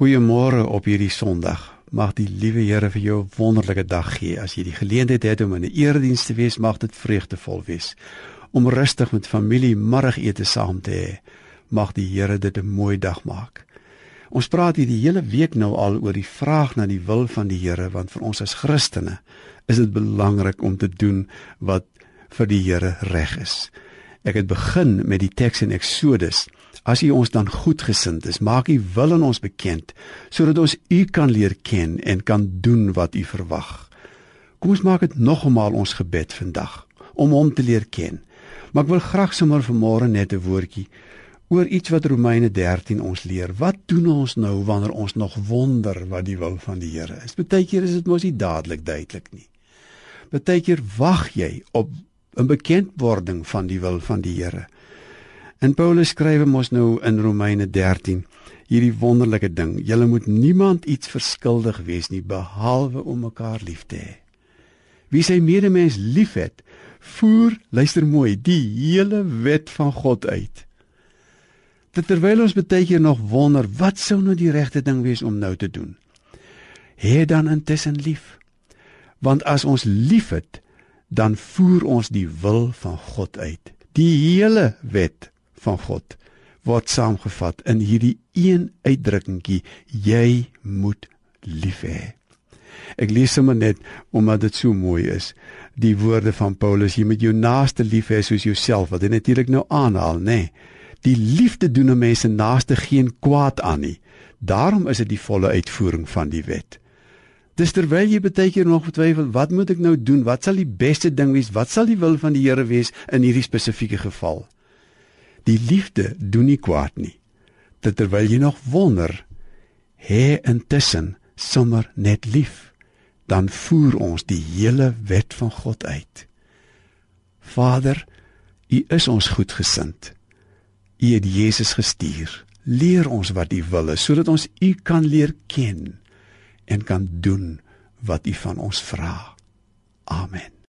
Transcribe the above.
Goeiemôre op hierdie Sondag. Mag die liewe Here vir jou 'n wonderlike dag gee. As jy die geleentheid het om in 'n erediens te wees, mag dit vreugdevol wees. Om rustig met familie middagete saam te hê, mag die Here dit 'n mooi dag maak. Ons praat hier die hele week nou al oor die vraag na die wil van die Here, want vir ons as Christene is dit belangrik om te doen wat vir die Here reg is. Ek het begin met die teks in Eksodus As U ons dan goedgesind is, maak U wil aan ons bekend sodat ons U kan leer ken en kan doen wat U verwag. Kom ons maak dit nogmaal ons gebed vandag om hom te leer ken. Maar ek wil graag sommer vanmôre net 'n woordjie oor iets wat Romeine 13 ons leer. Wat doen ons nou wanneer ons nog wonder wat die wil van die Here is? Partykeer is dit mos nie dadelik duidelik nie. Partykeer wag jy op 'n bekendwording van die wil van die Here. En Paulus skryf mos nou in Romeine 13 hierdie wonderlike ding: Julle moet niemand iets verskuldig wees nie behalwe om mekaar lief te hê. Wie sy medemens liefhet, voer, luister mooi, die hele wet van God uit. Dit terwyl ons baie keer nog wonder, wat sou nou die regte ding wees om nou te doen? Hê dan intussen lief. Want as ons liefhet, dan voer ons die wil van God uit. Die hele wet van God word saamgevat in hierdie een uitdrukkingkie jy moet lief hê. Ek lees sommer net omdat dit so mooi is. Die woorde van Paulus jy moet jou naaste lief hê soos jouself wat hy natuurlik nou aanhaal nê. Nee, die liefde doen 'n mens se naaste geen kwaad aan nie. Daarom is dit die volle uitvoering van die wet. Dis terwyl jy baie keer nog twyfel, wat moet ek nou doen? Wat sal die beste ding wees? Wat sal die wil van die Here wees in hierdie spesifieke geval? Die liefde doen nie kwaad nie. Dit terwyl jy nog wonder, hê intussen sommer net lief, dan voer ons die hele wet van God uit. Vader, U is ons goedgesind. U het Jesus gestuur. Leer ons wat U wil sodat ons U kan leer ken en kan doen wat U van ons vra. Amen.